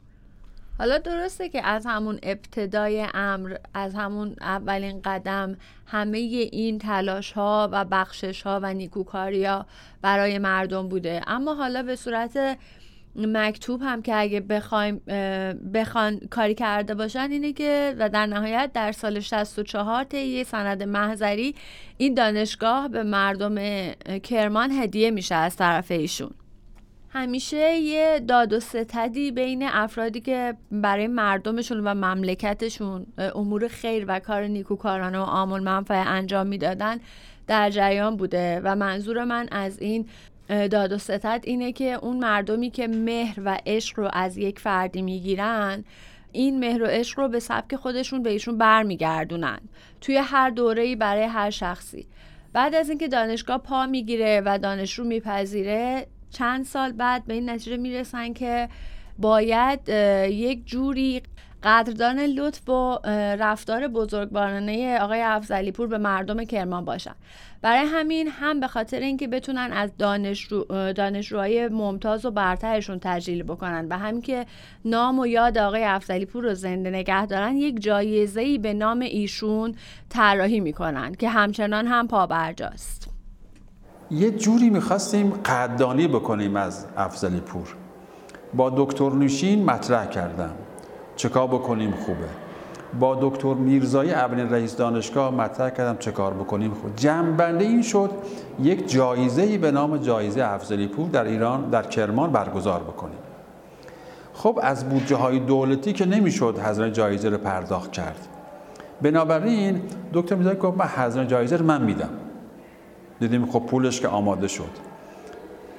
حالا درسته که از همون ابتدای امر از همون اولین قدم همه این تلاش ها و بخشش ها و نیکوکاری ها برای مردم بوده. اما حالا به صورت مکتوب هم که اگه بخوایم بخوان کاری کرده باشن اینه که و در نهایت در سال 64 طی سند محضری این دانشگاه به مردم کرمان هدیه میشه از طرف ایشون. همیشه یه داد و ستدی بین افرادی که برای مردمشون و مملکتشون امور خیر و کار نیکوکارانه و آمول منفعه انجام می‌دادن در جریان بوده و منظور من از این داد و ستد اینه که اون مردمی که مهر و عشق رو از یک فردی می‌گیرن این مهر و عشق رو به سبک خودشون به ایشون برمیگردونن توی هر دوره‌ای برای هر شخصی. بعد از اینکه دانشگاه پا می‌گیره و دانش رو میپذیره چند سال بعد به این نتیجه می‌رسن که باید یک جوری قدردان لطف و رفتار بزرگوارانه آقای افزلی پور به مردم کرمان باشن. برای همین هم به خاطر اینکه بتونن از دانشجو دانشجوهای ممتاز و برترشون تجلیل بکنن و همین که نام و یاد آقای افزلی پور رو زنده نگه دارن یک جایزه ای به نام ایشون طراحی می‌کنن که همچنان هم پابرجاست یه جوری می‌خواستیم قدردانی بکنیم از افزلی پور با دکتر نوشین مطرح کردم. چکار بکنیم خوبه. با دکتر میرزایی اولین رئیس دانشگاه مطرح کردم چه کار بکنیم خوب. جنبنده این شد یک جایزه ای به نام جایزه افزلی پور در ایران در کرمان برگزار بکنیم. خب از بودجه های دولتی که نمی‌شد هزینه جایزه رو پرداخت کرد. بنابراین دکتر میرزایی گفت من هزینه جایزه رو من میدم. دیدیم خب پولش که آماده شد.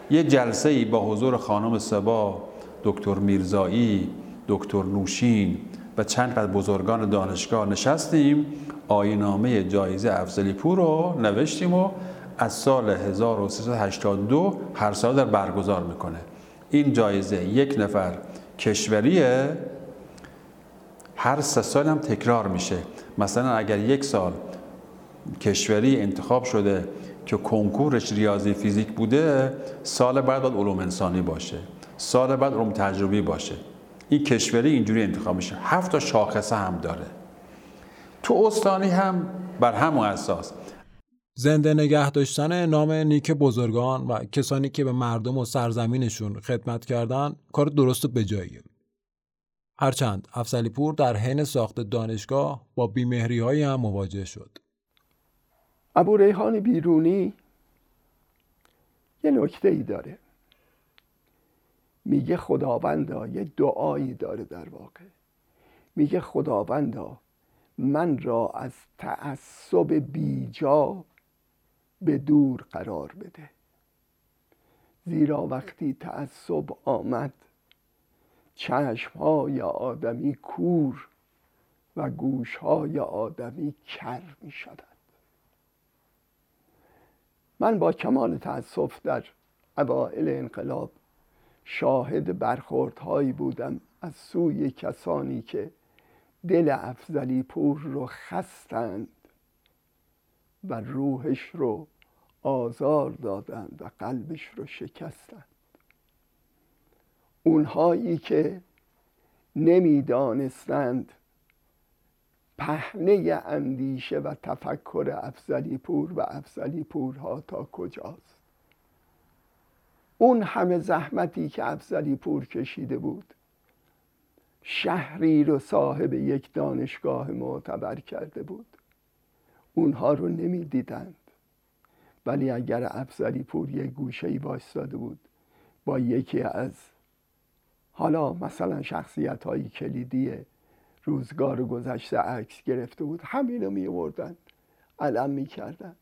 یه جلسه ای با حضور خانم سبا دکتر میرزایی دکتر نوشین و چند از بزرگان دانشگاه نشستیم. آینامه جایزه افزلی پور رو نوشتیم و از سال 1382 هر سال در برگزار می‌کنه. این جایزه یک نفر کشوریه. هر سه سال هم تکرار میشه. مثلا اگر یک سال کشوری انتخاب شده که کنکورش ریاضی فیزیک بوده سال بعد باید علوم انسانی باشه. سال بعد علوم تجربی باشه. این کشوری اینجوری انتخاب میشه. هفت تا شاخصه هم داره. تو استانی هم بر همون اساس. زنده نگه داشتن نام نیک بزرگان و کسانی که به مردم و سرزمینشون خدمت کردن کار درست و بجاییه. هرچند افسلی پور در حین ساخت دانشگاه با بیمهری هم مواجه شد. ابو ریحان بیرونی یه نکته ای داره. میگه خداوندا یه دعایی داره در واقع. میگه خداوندا من را از تعصب بیجا به دور قرار بده. زیرا وقتی تعصب آمد چشمهای آدمی کور و گوشهای آدمی کر می شدن من با کمال تاسف در اوائل انقلاب شاهد برخوردهایی بودم از سوی کسانی که دل افزلی پور رو خستند و روحش رو آزار دادند و قلبش رو شکستند. اونهایی که نمی‌دانستند پهنه اندیشه و تفکر افزلی پور و افزلی پورها تا کجاست؟ اون همه زحمتی که افزلی پور کشیده بود شهری رو صاحب یک دانشگاه معتبر کرده بود. اونها رو نمی‌دیدند. ولی اگر افزلی پور یک گوشه ای بایستاده بود با یکی از حالا مثلا شخصیت های کلیدی روزگار گذشته عکس گرفته بود. همین رو می آوردن علم می کردن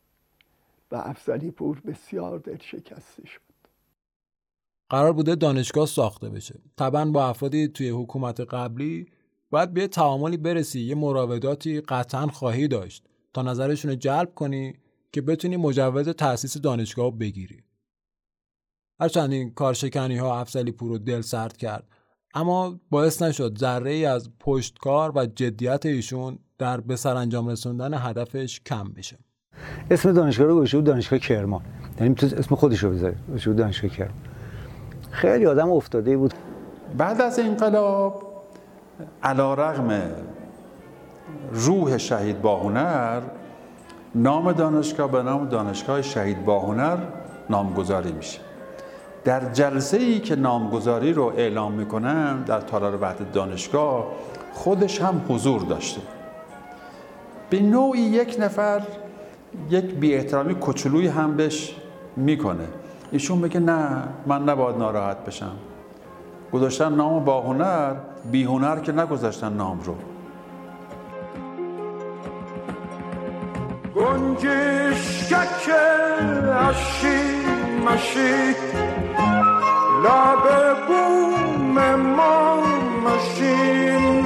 و افزلی پور بسیار دل شکسته شد. قرار بوده دانشگاه ساخته بشه. طبعا با افرادی توی حکومت قبلی باید به تعاملی برسی یه مراوداتی قطعا خواهی داشت تا نظرشون رو جلب کنی که بتونی مجوز تأسیس دانشگاه بگیری. هرچند این کارشکنی ها افزلی پور رو دل سرد کرد. اما باعث نشد ذره ای از پشتکار و جدیت ایشون در به سرانجام رسوندن هدفش کم بشه. اسم دانشگاه رو بود دانشگاه کرمان. یعنی تو اسم خودش رو بذاری. بود دانشگاه کرمان. خیلی آدم افتاده بود. بعد از انقلاب علا رغم روح شهید باهنر نام دانشگاه به نام دانشگاه شهید باهنر نامگذاری میشه. در جلسه ای که نامگذاری رو اعلام می‌کنن در تالار وحدت دانشگاه خودش هم حضور داشته. به نوعی یک نفر یک بی احترامی کوچولوی هم بهش می‌کنه. ایشون میگه نه من نباید ناراحت بشم. گذاشتن نام با هنر بی هنر که نگذاشتن نام رو. گنجشکک اشی مشی. لب بوم ما مشین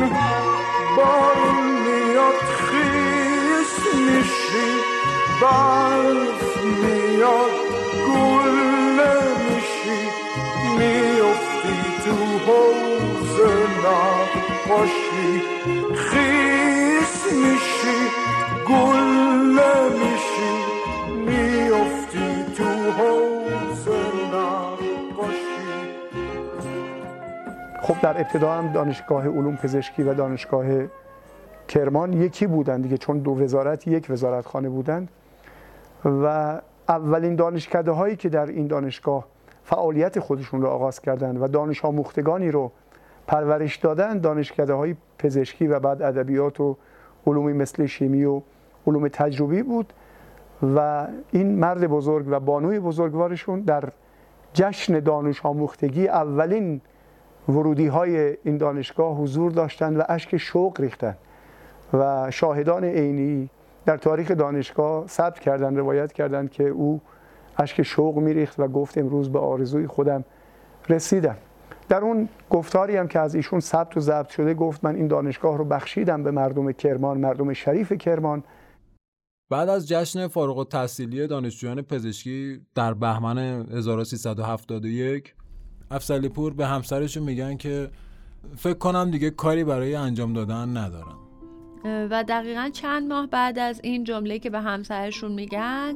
بارون میاد خیس میشی برف میاد گل میشی میافتی تو حوز نقاشی خیس میشی گل میشی خب در ابتدا هم دانشگاه علوم پزشکی و دانشگاه کرمان یکی بودن دیگه چون دو وزارت یک وزارتخانه بودند و اولین دانشکده هایی که در این دانشگاه فعالیت خودشون رو آغاز کردند و دانش آموختگانی رو پرورش دادن دانشکده های پزشکی و بعد ادبیات و علومی مثل شیمی و علوم تجربی بود. و این مرد بزرگ و بانوی بزرگوارشون در جشن دانش آموختگی اولین ورودی های این دانشگاه حضور داشتند و اشک شوق ریختند و شاهدان عینی در تاریخ دانشگاه ثبت کردند روایت کردند که او اشک شوق میریخت و گفت امروز به آرزوی خودم رسیدم. در اون گفتاری هم که از ایشون ثبت و ضبط شده گفت من این دانشگاه رو بخشیدم به مردم کرمان مردم شریف کرمان. بعد از جشن فارغ التحصیلی دانشجویان پزشکی در بهمن 1371 افسلی پور به همسرشون میگن که فکر کنم دیگه کاری برای انجام دادن ندارم و دقیقا چند ماه بعد از این جمله که به همسرشون میگن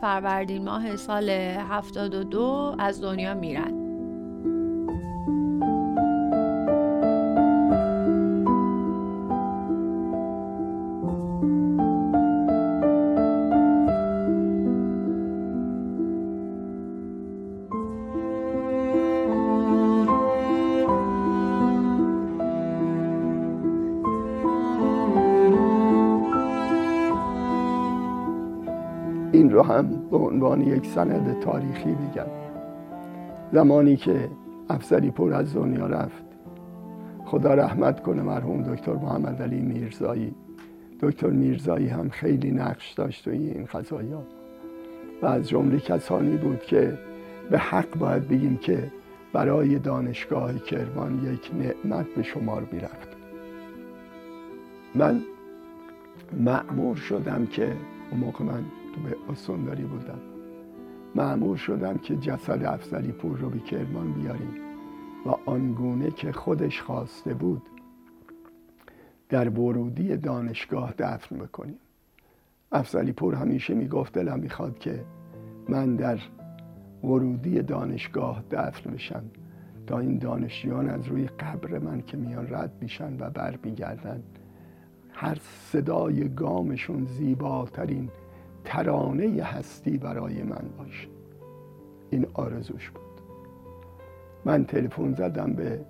فروردین ماه سال 72 از دنیا میرن. به عنوان یک سند تاریخی بگم. زمانی که افسری پور از دنیا رفت. خدا رحمت کنه مرحوم دکتر محمد علی میرزایی. دکتر میرزایی هم خیلی نقش داشت توی این قضایا و از جمله کسانی بود که به حق باید بگیم که برای دانشگاه کرمان یک نعمت به شمار می‌رفت. من معمور شدم که اون موقع من به استانداری بودم. معمور شدم که جسد افزلی پور رو به کرمان بیاریم و آنگونه که خودش خواسته بود در ورودی دانشگاه دفن بکنیم. افزلی پور همیشه می‌گفت دلم می‌خواد که من در ورودی دانشگاه دفن بشم تا این دانشجویان از روی قبر من که میان رد میشن و بر میگردن هر صدای گامشون زیباترین ترانه هستی برای من باشه این آرزوش بود. من تلفن زدم به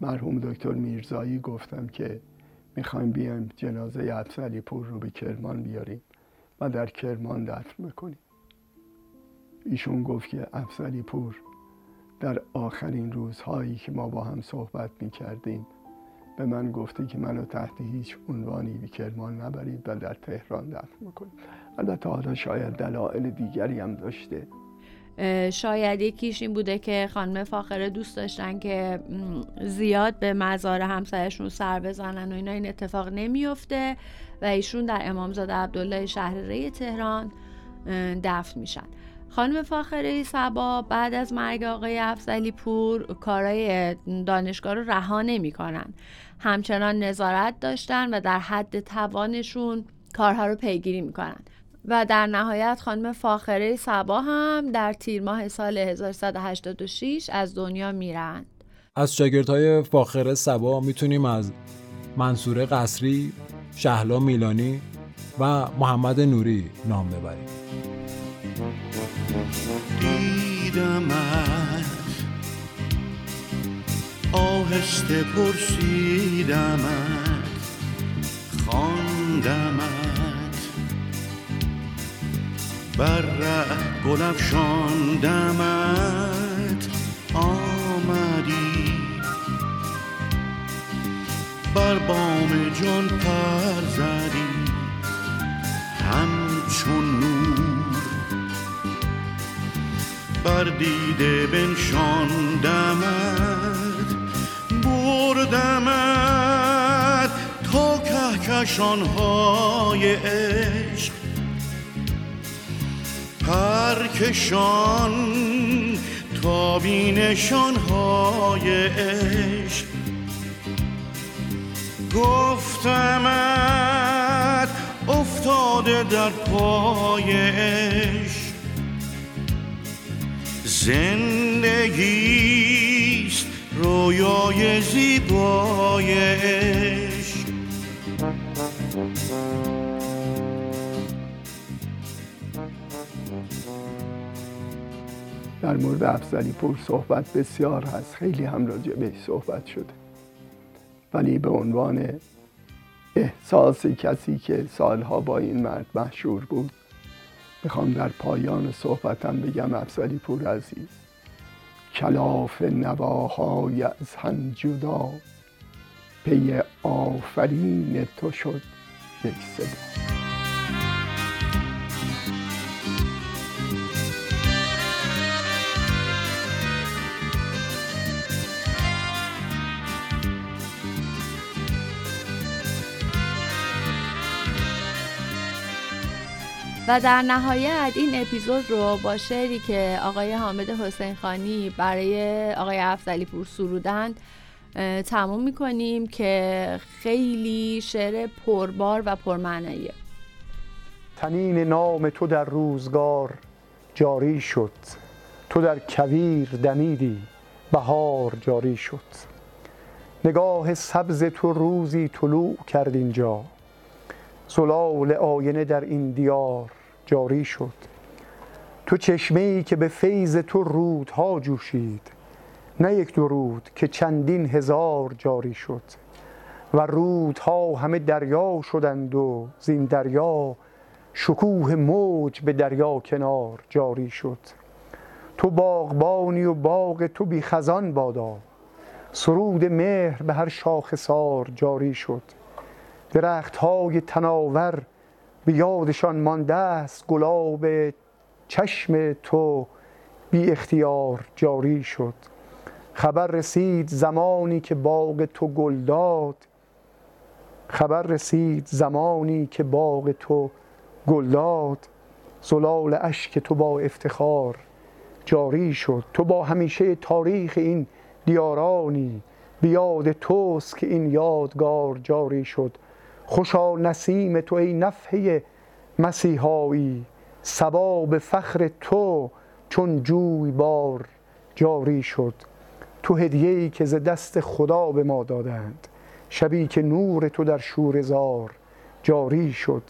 مرحوم دکتر میرزایی گفتم که می‌خوایم بیایم جنازه افسلی پور رو به کرمان بیاریم و در کرمان دفن بکنیم ایشون گفت که افسلی پور در آخرین روزهایی که ما با هم صحبت می‌کردیم به من گفته که منو تحت هیچ عنوانی به کرمان نبرید و در تهران دفن بکنید. البته حالا شاید دلایل دیگری هم داشته. شاید یکیش این بوده که خانم فاخره دوست داشتن که زیاد به مزار همسرشون سر بزنن و اینا. این اتفاق نمیفته و ایشون در امامزاده عبدالله شهر تهران دفن میشن. خانم فاخره سبا بعد از مرگ آقای افزلی پور کارای دانشگاه رو رها نمی‌کنن. همچنان نظارت داشتن و در حد توانشون کارها رو پیگیری می‌کنن. و در نهایت خانم فاخره سبا هم در تیر ماه سال 1386 از دنیا میرند. از شاگردهای فاخره سبا می‌تونیم از منصور قصری، شهلا میلانی و محمد نوری نام ببریم. دیدمت آهسته پرسیدمت خواندمت. بر ره گل افشاندمت آمدی. بر بام جان پر زدی همچون نور. بر دیده بنشاندمت بردمت تا کهکشانهای عشق. پرکشان تا بینشانهای عشق. گفتمت افتاده در پای عشق. زندگیست رویای زیبای در مورد افزلی پور صحبت بسیار هست. خیلی هم راجع بهش صحبت شده. ولی به عنوان احساس کسی که سالها با این مرد مشهور بود می‌خوام در پایان صحبتم بگم افزلی پور عزیز. کلاف نواهای از هم جدا. پی آفرین تو شد یک صدا و در نهایت این اپیزود رو با شعری که آقای حامد حسین خانی برای آقای افزلی پور سرودند تموم می‌کنیم که خیلی شعر پربار و پرمعنیه تنین نام تو در روزگار جاری شد. تو در کویر دمیدی بهار جاری شد. نگاه سبز تو روزی طلوع کرد اینجا. زلال آینه در این دیار جاری شد. تو چشمه ای که به فیض تو رودها جوشید نه یک دو رود که چندین هزار جاری شد. و رودها همه دریا شدند و زین دریا شکوه موج به دریا کنار جاری شد. تو باغبانی و باغ تو بی خزان بادا سرود مهر به هر شاخسار جاری شد. درخت های تناور به یادشان مانده است گلاب چشم تو بی اختیار جاری شد. خبر رسید زمانی که باغ تو گل داد. خبر رسید زمانی که باغ تو گل داد. زلال اشک تو با افتخار جاری شد. تو با همیشه تاریخ این دیارانی بیاد توست که این یادگار جاری شد. خوشا نسیم تو ای نفحه مسیحایی سباب فخر تو چون جوی بار جاری شد. تو هدیه‌ای که ز دست خدا به ما دادند شبی که نور تو در شور زار جاری شد.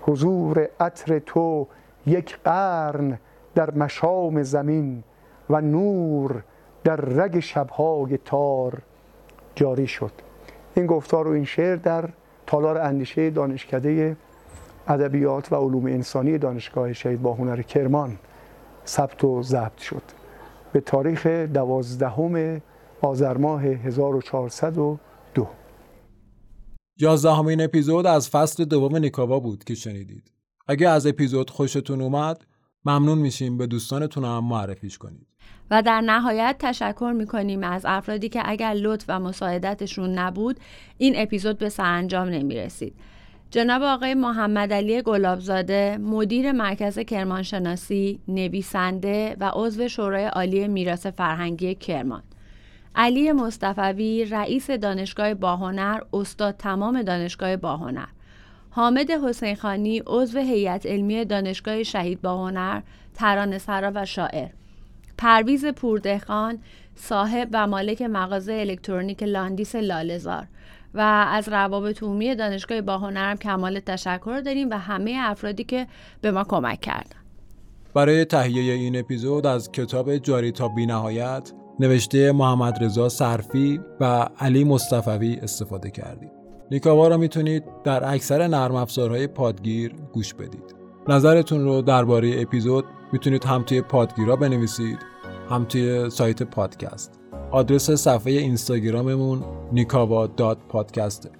حضور عطر تو یک قرن در مشام زمین و نور در رگ شبهای تار جاری شد. این گفتار و این شعر در تالار اندیشه دانشکده ادبیات و علوم انسانی دانشگاه شهید باهنر کرمان ثبت و ضبط شد. به تاریخ دوازدهم آذر ماه 1402 یازدهمین اپیزود از فصل دوم نیکاوا بود که شنیدید. اگه از اپیزود خوشتون اومد ممنون میشیم به دوستانتون هم معرفیش کنید. و در نهایت تشکر می‌کنیم از افرادی که اگر لطف و مساعدتشون نبود این اپیزود به سرانجام نمی‌رسید. جناب آقای محمد علی گلابزاده مدیر مرکز کرمانشناسی نویسنده و عضو شورای عالی میراث فرهنگی کرمان. علی مصطفوی رئیس دانشگاه باهنر استاد تمام دانشگاه باهنر. حامد حسین خانی عضو هیئت علمی دانشگاه شهید باهنر ترانه‌سرا و شاعر. پرویز پوردهخان صاحب و مالک مغازه الکترونیک لاندیس لالزار و از روابط عمومی دانشگاه باهنرم کمال تشکر داریم و همه افرادی که به ما کمک کردن. برای تهیه این اپیزود از کتاب جاری تا بینهایت نوشته محمد رضا صرفی و علی مصطفوی استفاده کردیم. نیکاوا را می‌تونید در اکثر نرم افزارهای پادگیر گوش بدید. نظرتون رو درباره اپیزود می‌تونید هم توی پادگیرا بنویسید هم توی سایت پادکست. آدرس صفحه اینستاگراممون نیکاوا داد پادکسته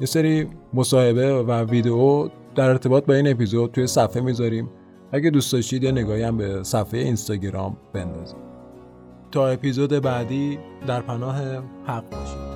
یه سری مصاحبه و ویدیو در ارتباط با این اپیزود توی صفحه می‌ذاریم. اگه دوست داشتید یه نگاهی هم به صفحه اینستاگرام بندازید. تا اپیزود بعدی در پناه حق باشید.